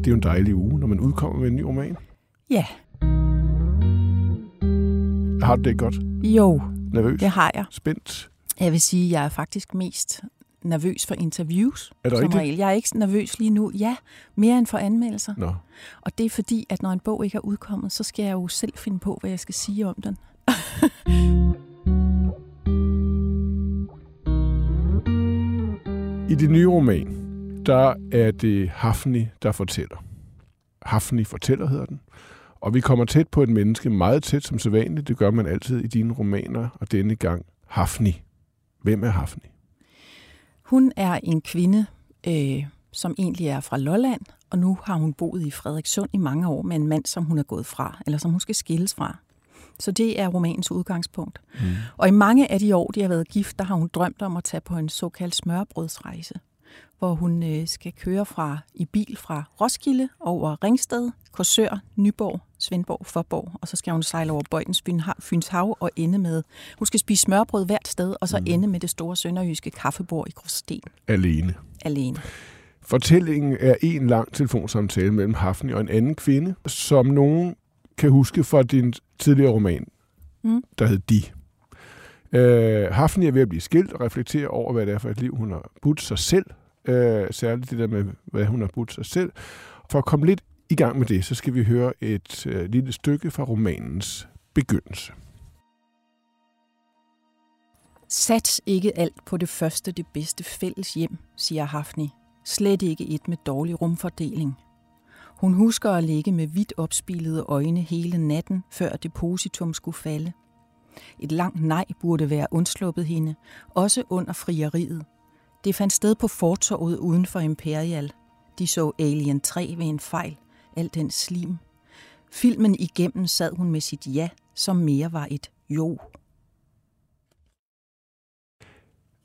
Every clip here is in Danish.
Det er jo en dejlig uge, når man udkommer med en ny roman. Ja, Har du det godt? jo, Nervøs? det har jeg. Spændt? Jeg vil sige, at jeg er faktisk mest nervøs for interviews. Er det som rigtigt? regel. Jeg er ikke nervøs lige nu. Ja, mere end for anmeldelser. Nå. Og det er fordi, at når en bog ikke er udkommet, så skal jeg jo selv finde på, hvad jeg skal sige om den. I det nye roman, der er det Hafni, der fortæller. Hafni fortæller, hedder den. Og vi kommer tæt på et menneske, meget tæt som sædvanligt. Det gør man altid i dine romaner, og denne gang Hafni. Hvem er Hafni? Hun er en kvinde, øh, som egentlig er fra Lolland, og nu har hun boet i Frederikssund i mange år med en mand, som hun er gået fra, eller som hun skal skilles fra. Så det er romanens udgangspunkt. Mm. Og i mange af de år, de har været gift, der har hun drømt om at tage på en såkaldt smørbrødsrejse, hvor hun øh, skal køre fra i bil fra Roskilde over Ringsted, Korsør, Nyborg, Svendborg, Forborg, og så skal hun sejle over Bøjtens Fyns Hav og ende med, hun skal spise smørbrød hvert sted, og så mm. ende med det store sønderjyske kaffebord i Gråsten Alene. alene. Fortællingen er en lang telefonsamtale mellem Hafni og en anden kvinde, som nogen kan huske fra din tidligere roman, Mm. der hed De. Øh, Hafni er ved at blive skilt og reflekterer over, hvad det er for et liv, hun har budt sig selv. Øh, særligt det der med, hvad hun har budt sig selv. For at komme lidt i gang med det, så skal vi høre et øh, lille stykke fra romanens begyndelse. Sats ikke alt på det første, det bedste fælles hjem, siger Hafni. Slet ikke et med dårlig rumfordeling. Hun husker at ligge med vidt opspilede øjne hele natten, før depositum skulle falde. Et langt nej burde være undsluppet hende, også under frieriet. Det fandt sted på fortorvet uden for Imperial. De så Alien 3 ved en fejl. Al den slim. Filmen igennem sad hun med sit ja, som mere var et jo.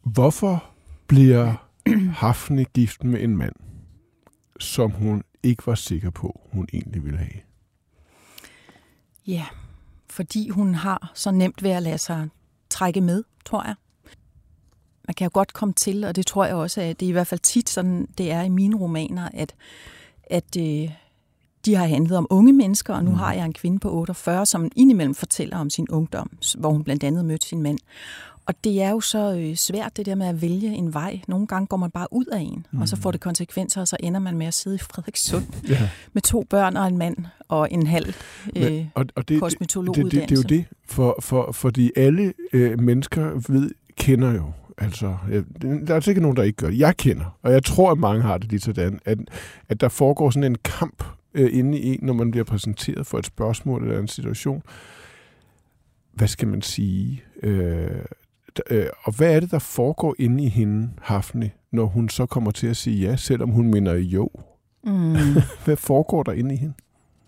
Hvorfor bliver Hafni gift med en mand, som hun ikke var sikker på, hun egentlig ville have? Ja, fordi hun har så nemt ved at lade sig trække med, tror jeg. Man kan jo godt komme til, og det tror jeg også, at det er i hvert fald tit sådan, det er i mine romaner, at, at øh, de har handlet om unge mennesker, og nu har jeg en kvinde på 48, som indimellem fortæller om sin ungdom, hvor hun blandt andet mødte sin mand. Og det er jo så øh, svært, det der med at vælge en vej. Nogle gange går man bare ud af en, mm. og så får det konsekvenser, og så ender man med at sidde i Frederikssund Ja. med to børn og en mand og en halv øh, Men- og, og det, det, det, det, kosmetologuddannelse. det er jo det, for, for, fordi alle øh, mennesker ved, kender jo, altså, der er sikkert nogen, der ikke gør det. Jeg kender, og jeg tror, at mange har det lige sådan, at, at der foregår sådan en kamp øh, inde i en, når man bliver præsenteret for et spørgsmål eller en situation. Hvad skal man sige? Øh, øh, og hvad er det, der foregår inde i hende, Hafne, når hun så kommer til at sige ja, selvom hun mener jo? Mm. Hvad foregår der inde i hende?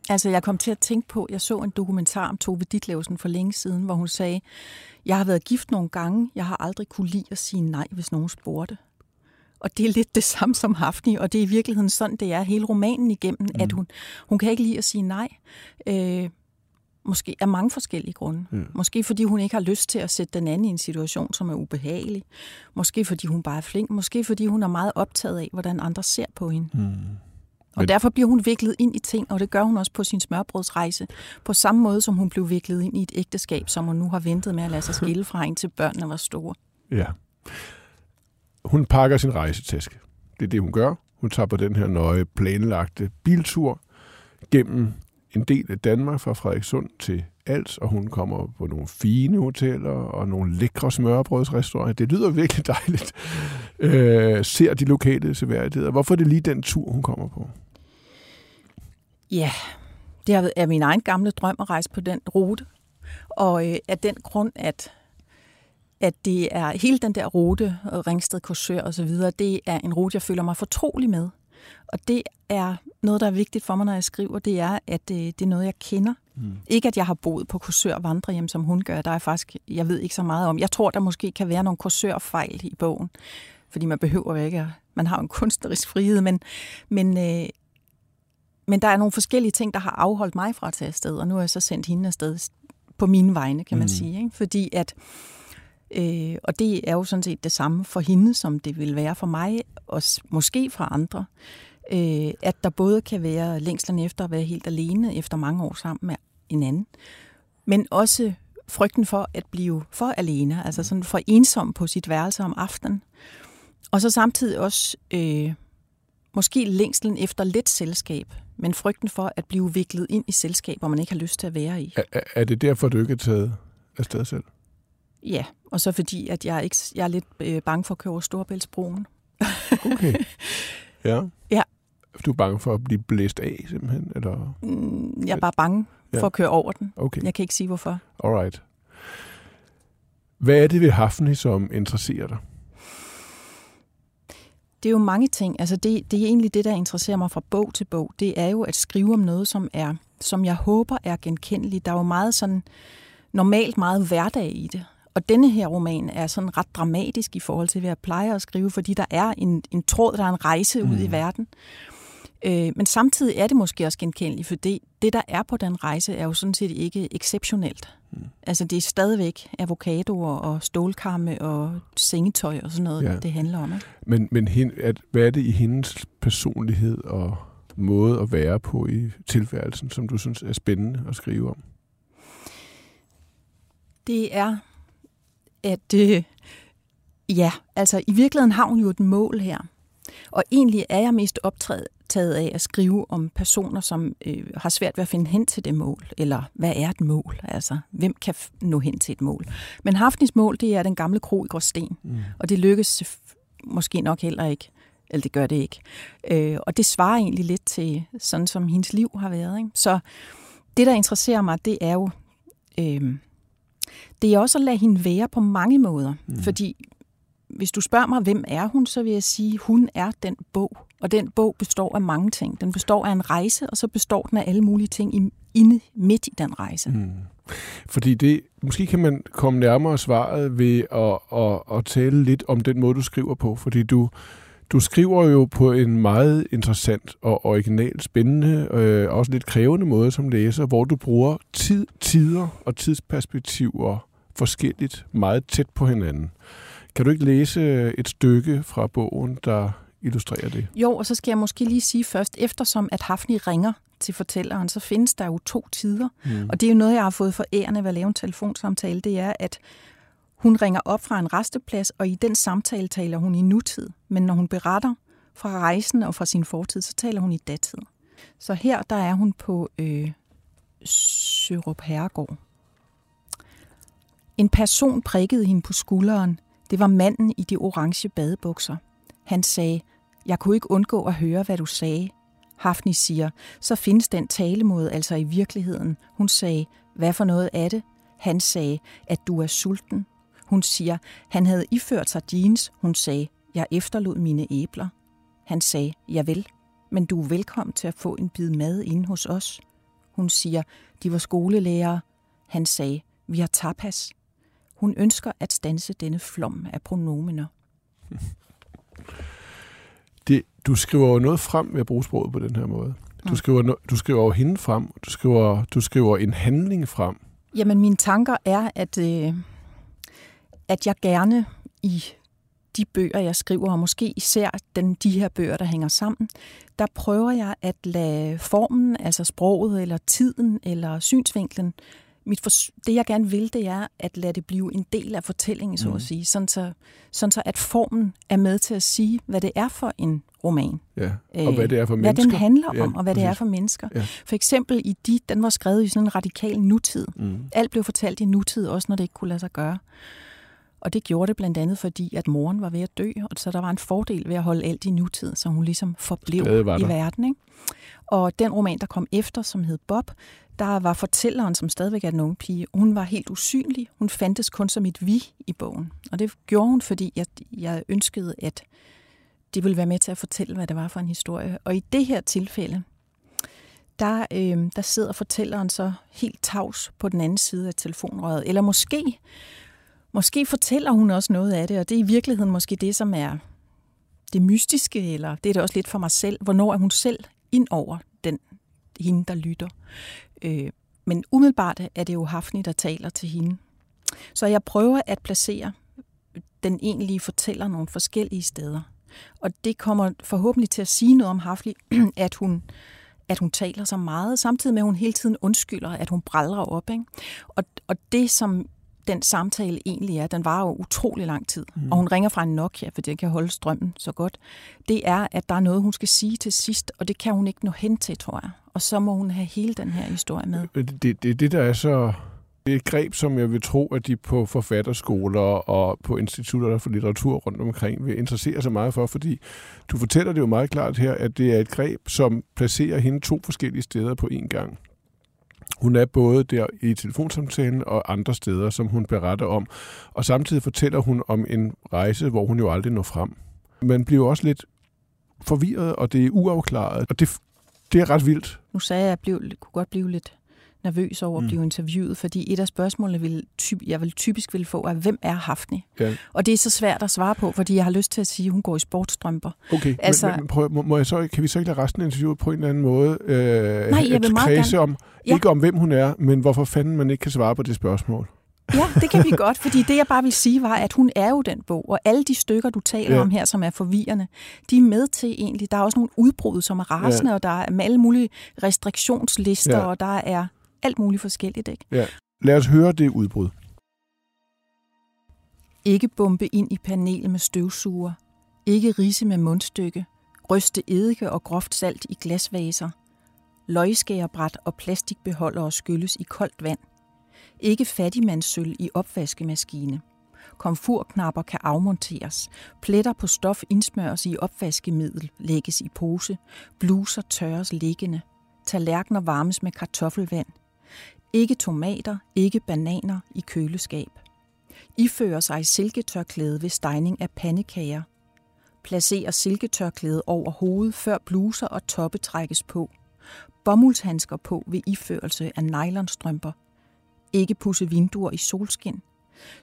Altså, jeg kom til at tænke på, jeg så en dokumentar om Tove Ditlevsen for længe siden, hvor hun sagde, jeg har været gift nogle gange, jeg har aldrig kunne lide at sige nej, hvis nogen spurgte. Og det er lidt det samme som Hafni, og det er i virkeligheden sådan, det er hele romanen igennem, mm. at hun, hun kan ikke lide at sige nej. Øh, måske af mange forskellige grunde. Mm. Måske fordi hun ikke har lyst til at sætte den anden i en situation, som er ubehagelig. Måske fordi hun bare er flink. Måske fordi hun er meget optaget af, hvordan andre ser på hende. Mm. Og Men- derfor bliver hun viklet ind i ting, og det gør hun også på sin smørbrødsrejse. På samme måde, som hun blev viklet ind i et ægteskab, som hun nu har ventet med at lade sig skille fra, indtil børnene var store. Ja. Hun pakker sin rejsetaske. Det er det, hun gør. Hun tager på den her nøje planlagte biltur gennem en del af Danmark fra Frederikssund til Als, og hun kommer på nogle fine hoteller og nogle lækre smørbrødsrestauranter. Det lyder virkelig dejligt. Øh, ser de lokale seværdigheder. Hvorfor er det lige den tur, hun kommer på? Ja, det har er min egen gamle drøm at rejse på den rute. Og øh, af den grund, at, at det er hele den der rute, og Ringsted, Korsør og så videre, det er en rute, jeg føler mig fortrolig med. Og det er noget, der er vigtigt for mig, når jeg skriver, det er, at øh, det er noget, jeg kender. Mm. Ikke, at jeg har boet på kursør vandrehjem, som hun gør. Der er faktisk, jeg ved ikke så meget om. Jeg tror, der måske kan være nogle kursørfejl i bogen, fordi man behøver ikke at, man har en kunstnerisk frihed, men, men, øh, men der er nogle forskellige ting, der har afholdt mig fra at tage afsted, og nu har jeg så sendt hende afsted på mine vegne, kan man mm. sige. Ikke? Fordi at, øh, og det er jo sådan set det samme for hende, som det vil være for mig, og måske for andre, øh, at der både kan være længslen efter at være helt alene efter mange år sammen med en anden, men også frygten for at blive for alene, altså sådan for ensom på sit værelse om aftenen. Og så samtidig også øh, måske længslen efter lidt selskab, men frygten for at blive viklet ind i selskaber, man ikke har lyst til at være i. Er, er det derfor, du ikke er taget afsted selv? Ja, og så fordi, at jeg, ikke, jeg er lidt øh, bange for at køre over Storebæltsbroen. okay. Ja. Ja. Du er bange for at blive blæst af, simpelthen? Eller? Mm, jeg er bare bange ja. for at køre over den. Okay. Jeg kan ikke sige, hvorfor. Alright. Hvad er det ved Hafni, som interesserer dig? Det er jo mange ting. Altså det, det er egentlig det, der interesserer mig fra bog til bog. Det er jo at skrive om noget, som er, som jeg håber er genkendeligt. Der er jo meget sådan, normalt meget hverdag i det. Og denne her roman er sådan ret dramatisk i forhold til, hvad jeg plejer at skrive, fordi der er en, en tråd, der er en rejse mm. ud i verden. Øh, men samtidig er det måske også genkendeligt, for det, det, der er på den rejse, er jo sådan set ikke exceptionelt. Mm. Altså det er stadigvæk avocadoer og stålkarme og sengetøj og sådan noget, ja. det handler om. Ikke? Men, men hende, at, hvad er det i hendes personlighed og måde at være på i tilværelsen, som du synes er spændende at skrive om? Det er, at øh, ja, altså i virkeligheden har hun jo et mål her. Og egentlig er jeg mest optaget af at skrive om personer, som øh, har svært ved at finde hen til det mål. Eller hvad er et mål? Altså, hvem kan nå hen til et mål? Men Hafnis mål, det er den gamle kro i Gråsten. Mm. Og det lykkes måske nok heller ikke. Eller det gør det ikke. Øh, og det svarer egentlig lidt til sådan, som hendes liv har været. Ikke? Så det, der interesserer mig, det er jo... Øh, det er også at lade hende være på mange måder. Mm. Fordi hvis du spørger mig, hvem er hun, så vil jeg sige, hun er den bog. Og den bog består af mange ting. Den består af en rejse, og så består den af alle mulige ting inde midt i den rejse. Mm. Fordi det, måske kan man komme nærmere svaret ved at, at, at tale lidt om den måde, du skriver på. Fordi du, du skriver jo på en meget interessant og original, spændende, øh, også lidt krævende måde som læser, hvor du bruger tid, tider og tidsperspektiver forskelligt meget tæt på hinanden. Kan du ikke læse et stykke fra bogen, der illustrerer det? Jo, og så skal jeg måske lige sige først, eftersom at Hafni ringer til fortælleren, så findes der jo to tider. Mm. Og det er jo noget, jeg har fået for ærende ved at lave en telefonsamtale, det er, at hun ringer op fra en resteplads, og i den samtale taler hun i nutid. Men når hun beretter fra rejsen og fra sin fortid, så taler hun i datid. Så her, der er hun på øh, Sørup Herregård. En person prikkede hende på skulderen. Det var manden i de orange badebukser. Han sagde, jeg kunne ikke undgå at høre, hvad du sagde. Hafni siger, så findes den talemåde altså i virkeligheden. Hun sagde, hvad for noget er det? Han sagde, at du er sulten. Hun siger, han havde iført sig jeans. Hun sagde, jeg efterlod mine æbler. Han sagde, jeg vil, men du er velkommen til at få en bid mad inde hos os. Hun siger, de var skolelærere. Han sagde, vi har tapas. Hun ønsker at stanse denne flom af pronomener. Det, du skriver jo noget frem ved at bruge sproget på den her måde. Du mm. skriver, du skriver jo hende frem, du skriver, du skriver en handling frem. Jamen, mine tanker er, at, øh, at jeg gerne i de bøger, jeg skriver, og måske især den, de her bøger, der hænger sammen, der prøver jeg at lade formen, altså sproget, eller tiden, eller synsvinklen, mit for, det jeg gerne vil, det er at lade det blive en del af fortællingen, så mm. at sige. Sådan så, sådan så, at formen er med til at sige, hvad det er for en roman. Ja, og hvad det er for mennesker. Hvad den handler om, ja, og hvad præcis. det er for mennesker. Ja. For eksempel i de, den var skrevet i sådan en radikal nutid. Mm. Alt blev fortalt i nutid, også når det ikke kunne lade sig gøre. Og det gjorde det blandt andet, fordi at moren var ved at dø, og så der var en fordel ved at holde alt i nutid, så hun ligesom forblev i verden. Ikke? Og den roman, der kom efter, som hed Bob, der var fortælleren, som stadigvæk er en ung pige, hun var helt usynlig. Hun fandtes kun som et vi i bogen. Og det gjorde hun, fordi jeg, jeg ønskede, at de ville være med til at fortælle, hvad det var for en historie. Og i det her tilfælde, der, øh, der sidder fortælleren så helt tavs på den anden side af telefonrøret. Eller måske, måske fortæller hun også noget af det, og det er i virkeligheden måske det, som er det mystiske, eller det er det også lidt for mig selv. Hvornår er hun selv ind over den, hende, der lytter? Øh, men umiddelbart er det jo Hafni, der taler til hende. Så jeg prøver at placere den egentlige fortæller nogle forskellige steder. Og det kommer forhåbentlig til at sige noget om Hafni, at hun, at hun taler så meget, samtidig med, at hun hele tiden undskylder, at hun brælder op. Ikke? Og, og det, som den samtale egentlig er, den var jo utrolig lang tid, mm. og hun ringer fra en Nokia, for det kan holde strømmen så godt, det er, at der er noget, hun skal sige til sidst, og det kan hun ikke nå hen til, tror jeg. Og så må hun have hele den her historie med. Det, det, det, det der er så det er et greb, som jeg vil tro, at de på forfatterskoler og på institutter for litteratur rundt omkring vil interessere sig meget for, fordi du fortæller det jo meget klart her, at det er et greb, som placerer hende to forskellige steder på én gang. Hun er både der i telefonsamtalen og andre steder, som hun beretter om. Og samtidig fortæller hun om en rejse, hvor hun jo aldrig når frem. Man bliver også lidt forvirret, og det er uafklaret. Og det, det er ret vildt. Nu sagde jeg, at jeg blev, kunne godt blive lidt nervøs over at mm. blive interviewet, fordi et af spørgsmålene, vil, typ, jeg vil typisk vil få, er, hvem er Hafni? Ja. Og det er så svært at svare på, fordi jeg har lyst til at sige, at hun går i sportstrømper. Okay, altså, men, men prøv, må, må jeg så, kan vi så ikke lade resten af interviewet på en eller anden måde øh, nej, jeg vil meget gerne. om, ja. ikke om hvem hun er, men hvorfor fanden man ikke kan svare på det spørgsmål? Ja, det kan vi godt, fordi det jeg bare vil sige var, at hun er jo den bog, og alle de stykker, du taler ja. om her, som er forvirrende, de er med til egentlig. Der er også nogle udbrud, som er rasende, ja. og der er med alle mulige restriktionslister, ja. og der er alt muligt forskelligt. Ikke? Ja. Lad os høre det udbrud. Ikke bombe ind i panel med støvsuger. Ikke rise med mundstykke. Ryste eddike og groft salt i glasvaser. Løgskærebræt og plastikbeholdere skylles i koldt vand. Ikke fattigmandssøl i opvaskemaskine. Komfurknapper kan afmonteres. Pletter på stof indsmøres i opvaskemiddel, lægges i pose. Bluser tørres liggende. Tallerkener varmes med kartoffelvand. Ikke tomater, ikke bananer i køleskab. Ifører sig silketørklæde ved stejning af pandekager. Placerer silketørklæde over hovedet, før bluser og toppe trækkes på. Bomuldshandsker på ved iførelse af nylonstrømper. Ikke pusse vinduer i solskin.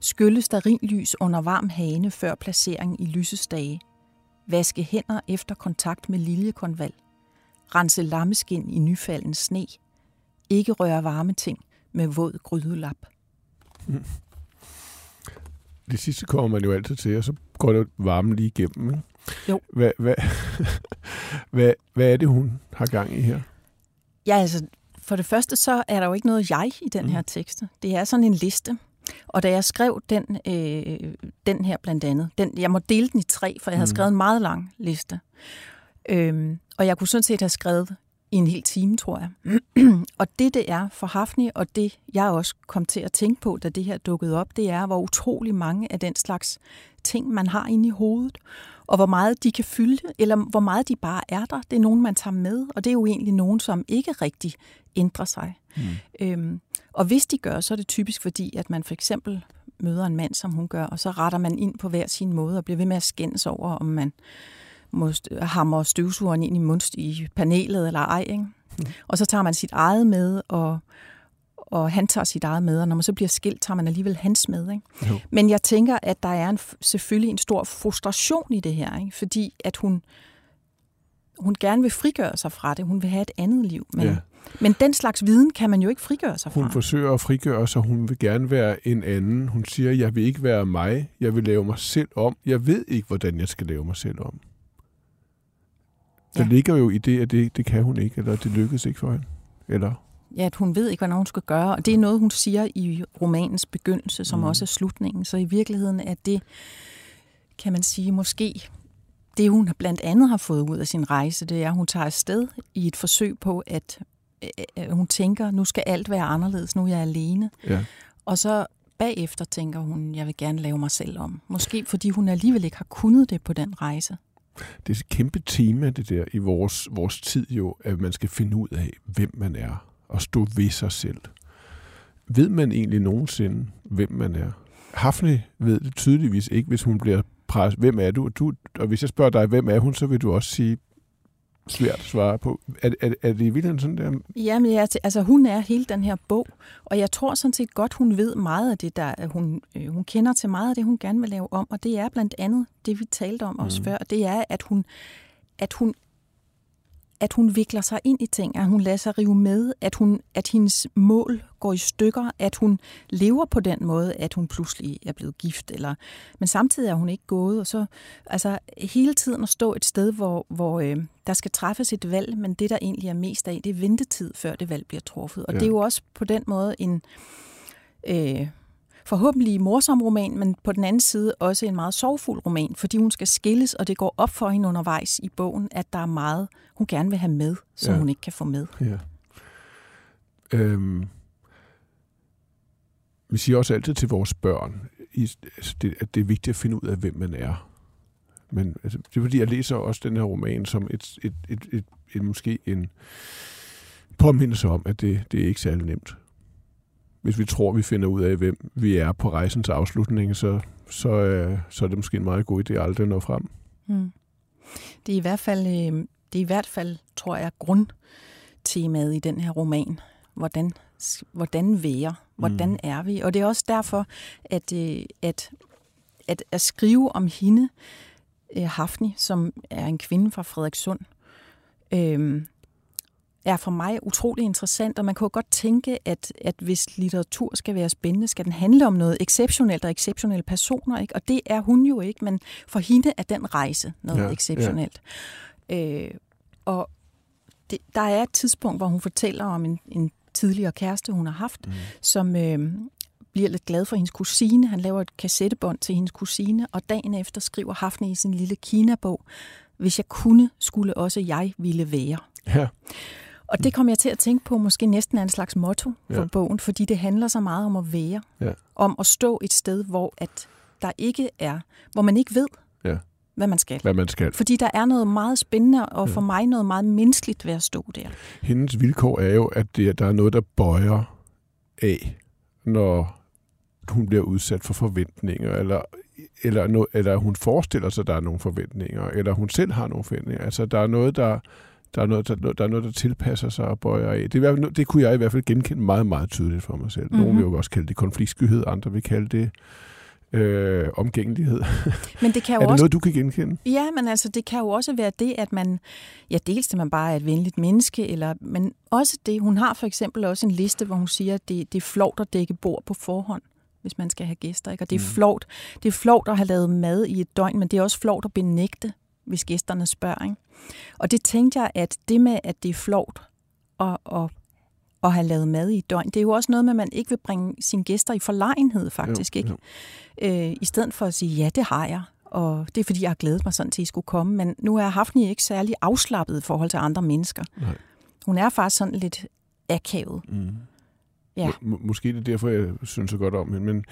Skylle starinlys under varm hane før placering i lysestage. Vaske hænder efter kontakt med liljekonval. Rense lammeskin i nyfalden sne. Ikke røre varme ting med våd grydelap. Mm. Det sidste kommer man jo altid til, og så går det varme lige igennem. Ikke? Jo. Hvad, hvad, hvad, hvad er det, hun har gang i her? Ja, altså, for det første så er der jo ikke noget jeg i den mm. her tekst. Det er sådan en liste. Og da jeg skrev den, øh, den her blandt andet, den, jeg må dele den i tre, for jeg havde mm. skrevet en meget lang liste. Øhm, og jeg kunne sådan set have skrevet i en hel time, tror jeg. og det, det er for Hafni, og det jeg også kom til at tænke på, da det her dukkede op, det er, hvor utrolig mange af den slags ting, man har inde i hovedet, og hvor meget de kan fylde, eller hvor meget de bare er der. Det er nogen, man tager med, og det er jo egentlig nogen, som ikke rigtig ændrer sig. Mm. Øhm, og hvis de gør, så er det typisk fordi, at man for eksempel møder en mand, som hun gør, og så retter man ind på hver sin måde og bliver ved med at skændes over, om man må hamre støvsugeren ind i, munst, i panelet eller ej. Ikke? Mm. Og så tager man sit eget med, og, og han tager sit eget med, og når man så bliver skilt, tager man alligevel hans med. Ikke? Men jeg tænker, at der er en, selvfølgelig en stor frustration i det her, ikke? fordi at hun, hun gerne vil frigøre sig fra det. Hun vil have et andet liv. Men, ja. men den slags viden kan man jo ikke frigøre sig fra. Hun forsøger at frigøre sig. Hun vil gerne være en anden. Hun siger, jeg vil ikke være mig. Jeg vil lave mig selv om. Jeg ved ikke, hvordan jeg skal lave mig selv om. Der ja. ligger jo i det, at det, det kan hun ikke, eller det lykkedes ikke for hende. Eller? Ja, at hun ved ikke, hvad hun skal gøre. Og det er noget, hun siger i romanens begyndelse, som mm. også er slutningen. Så i virkeligheden er det, kan man sige, måske det, hun blandt andet har fået ud af sin rejse, det er, at hun tager afsted i et forsøg på, at øh, hun tænker, nu skal alt være anderledes, nu er jeg alene. Ja. Og så bagefter tænker hun, jeg vil gerne lave mig selv om. Måske fordi hun alligevel ikke har kunnet det på den rejse. Det er et kæmpe tema, det der, i vores, vores tid jo, at man skal finde ud af, hvem man er, og stå ved sig selv. Ved man egentlig nogensinde, hvem man er? Hafne ved det tydeligvis ikke, hvis hun bliver presset. hvem er du? du? Og hvis jeg spørger dig, hvem er hun, så vil du også sige, svært at svare på. Er, er, er det i virkeligheden sådan der? Jamen, ja, altså hun er hele den her bog, og jeg tror sådan set godt, hun ved meget af det, der hun, øh, hun kender til meget af det, hun gerne vil lave om, og det er blandt andet det, vi talte om også mm. før, det er, at hun, at hun at hun vikler sig ind i ting, at hun lader sig rive med, at, hun, at hendes mål går i stykker, at hun lever på den måde, at hun pludselig er blevet gift. Eller, men samtidig er hun ikke gået. Og så, altså, hele tiden at stå et sted, hvor, hvor øh, der skal træffes et valg, men det, der egentlig er mest af, det er ventetid, før det valg bliver truffet. Og ja. det er jo også på den måde en... Øh, forhåbentlig morsom roman, men på den anden side også en meget sorgfuld roman, fordi hun skal skilles, og det går op for hende undervejs i bogen, at der er meget, hun gerne vil have med, som ja. hun ikke kan få med. Ja. Øhm, vi siger også altid til vores børn, altså at det er vigtigt at finde ud af, hvem man er. Men altså, det er fordi, jeg læser også den her roman som et, et, et, et, et måske en påmindelse om, at det, det er ikke særlig nemt hvis vi tror, vi finder ud af, hvem vi er på rejsens afslutning, så, så, øh, så er det måske en meget god idé at aldrig nå frem. Mm. Det er i hvert fald, øh, det er i hvert fald, tror jeg, grundtemaet i den her roman. Hvordan, hvordan være? Hvordan mm. er vi? Og det er også derfor, at, øh, at, at, at skrive om hende, øh, Hafni, som er en kvinde fra Frederikssund, øh, er for mig utrolig interessant, og man kan jo godt tænke, at, at hvis litteratur skal være spændende, skal den handle om noget exceptionelt og exceptionelle personer, ikke? og det er hun jo ikke, men for hende er den rejse noget ja, exceptionelt. Ja. Øh, og det, der er et tidspunkt, hvor hun fortæller om en, en tidligere kæreste, hun har haft, mm. som øh, bliver lidt glad for hendes kusine. Han laver et kassettebånd til hendes kusine, og dagen efter skriver Hafne i sin lille Kina-bog, hvis jeg kunne, skulle også jeg ville være. Ja. Og det kom jeg til at tænke på måske næsten er en slags motto for ja. bogen, fordi det handler så meget om at være. Ja. Om at stå et sted, hvor at der ikke er, hvor man ikke ved, ja. hvad man skal. Hvad man skal. Fordi der er noget meget spændende, og ja. for mig noget meget menneskeligt ved at stå der. Hendes vilkår er jo, at det, der er noget, der bøjer af, når hun bliver udsat for forventninger, eller, eller, no, eller hun forestiller sig, at der er nogle forventninger, eller hun selv har nogle forventninger. Altså, der er noget, der der er noget, der, der, er noget, der tilpasser sig og bøjer af. Det, det kunne jeg i hvert fald genkende meget, meget tydeligt for mig selv. Mm-hmm. Nogle vil jo også kalde det konfliktskyhed, andre vil kalde det øh, omgængelighed. Men det kan jo er det også... noget, du kan genkende? Ja, men altså, det kan jo også være det, at man, ja, dels at man bare er et venligt menneske, eller, men også det, hun har for eksempel også en liste, hvor hun siger, at det, det er flot at dække bord på forhånd hvis man skal have gæster. Ikke? Og det er, mm. flot, det er flot at have lavet mad i et døgn, men det er også flot at benægte hvis gæsterne spørger. Ikke? Og det tænkte jeg, at det med, at det er flot at, at, at have lavet mad i et døgn, det er jo også noget med, at man ikke vil bringe sine gæster i forlegenhed, faktisk. Jo, ikke? Jo. Øh, I stedet for at sige, ja, det har jeg, og det er fordi, jeg har glædet mig sådan til, at I skulle komme. Men nu er Hafni ikke særlig afslappet i forhold til andre mennesker. Nej. Hun er faktisk sådan lidt akavet. Mm. Ja. Må, måske det er derfor, jeg synes så godt om hende. Men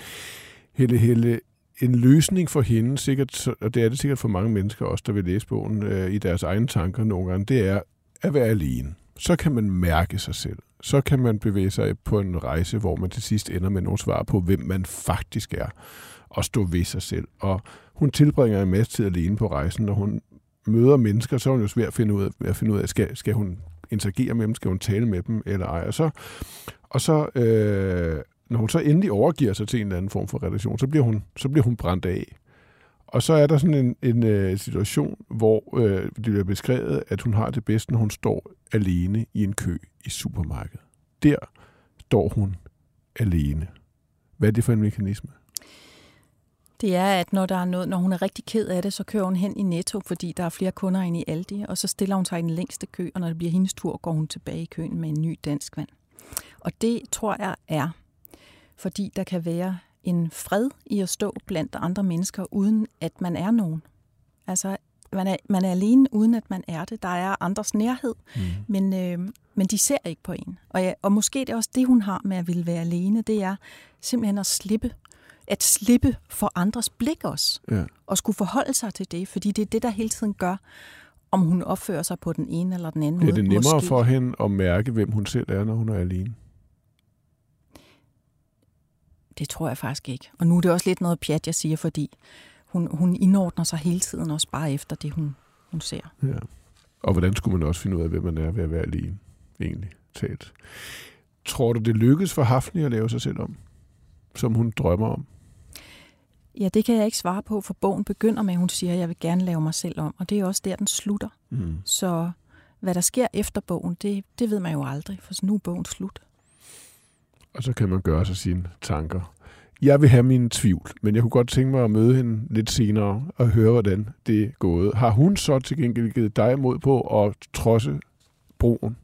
Helle, Helle, en løsning for hende, sikkert, og det er det sikkert for mange mennesker også, der vil læse bogen øh, i deres egne tanker nogle gange, det er at være alene. Så kan man mærke sig selv. Så kan man bevæge sig på en rejse, hvor man til sidst ender med nogle svar på, hvem man faktisk er, og stå ved sig selv. Og hun tilbringer en masse tid alene på rejsen, når hun møder mennesker, så er hun jo svært at finde ud af, at finde ud af skal, skal hun interagere med dem, skal hun tale med dem, eller ej. Og så, og så øh, når hun så endelig overgiver sig til en eller anden form for relation, så bliver hun, så bliver hun brændt af. Og så er der sådan en, en uh, situation, hvor uh, det bliver beskrevet, at hun har det bedst, når hun står alene i en kø i supermarkedet. Der står hun alene. Hvad er det for en mekanisme? Det er, at når, der er noget, når hun er rigtig ked af det, så kører hun hen i Netto, fordi der er flere kunder ind i Aldi, og så stiller hun sig i den længste kø, og når det bliver hendes tur, går hun tilbage i køen med en ny dansk vand. Og det tror jeg er fordi der kan være en fred i at stå blandt andre mennesker, uden at man er nogen. Altså, man er, man er alene, uden at man er det. Der er andres nærhed, mm. men, øh, men de ser ikke på en. Og, ja, og måske det er også det, hun har med at ville være alene, det er simpelthen at slippe at slippe for andres blik også, ja. og skulle forholde sig til det, fordi det er det, der hele tiden gør, om hun opfører sig på den ene eller den anden måde. Er det nemmere måske. for hende at mærke, hvem hun selv er, når hun er alene? Det tror jeg faktisk ikke. Og nu er det også lidt noget pjat, jeg siger, fordi hun, hun indordner sig hele tiden også bare efter det, hun, hun ser. Ja. Og hvordan skulle man også finde ud af, hvem man er ved at være alene, egentlig talt. Tror du, det lykkes for Hafni at lave sig selv om, som hun drømmer om? Ja, det kan jeg ikke svare på, for bogen begynder med, at hun siger, at jeg vil gerne lave mig selv om, og det er også der, den slutter. Mm. Så hvad der sker efter bogen, det, det ved man jo aldrig, for nu er bogen slut. Og så kan man gøre sig sine tanker. Jeg vil have min tvivl, men jeg kunne godt tænke mig at møde hende lidt senere og høre, hvordan det er gået. Har hun så til gengæld givet dig mod på at trodse broen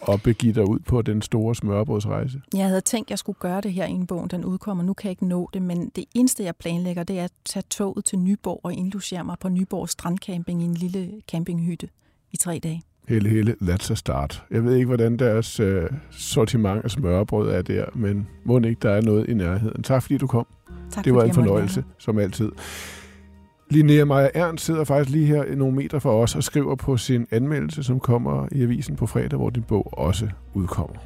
og begive dig ud på den store smørbrødsrejse? Jeg havde tænkt, at jeg skulle gøre det her i en bog, den udkommer. Nu kan jeg ikke nå det, men det eneste, jeg planlægger, det er at tage toget til Nyborg og indlogere mig på Nyborg Strandcamping i en lille campinghytte i tre dage. Helle, Helle, let's a start. Jeg ved ikke, hvordan deres øh, sortiment af smørbrød er der, men må ikke, der er noget i nærheden. Tak fordi du kom. Tak, Det var en fornøjelse, som altid. Linnea Maja Ernst sidder faktisk lige her nogle meter fra os og skriver på sin anmeldelse, som kommer i avisen på fredag, hvor din bog også udkommer.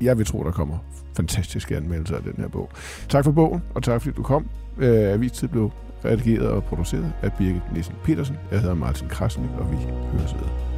Jeg vil tro, der kommer fantastiske anmeldelser af den her bog. Tak for bogen, og tak fordi du kom. Øh, Avistid blev redigeret og produceret af Birgit Nielsen Petersen. Jeg hedder Martin Krasnik, og vi høres ved.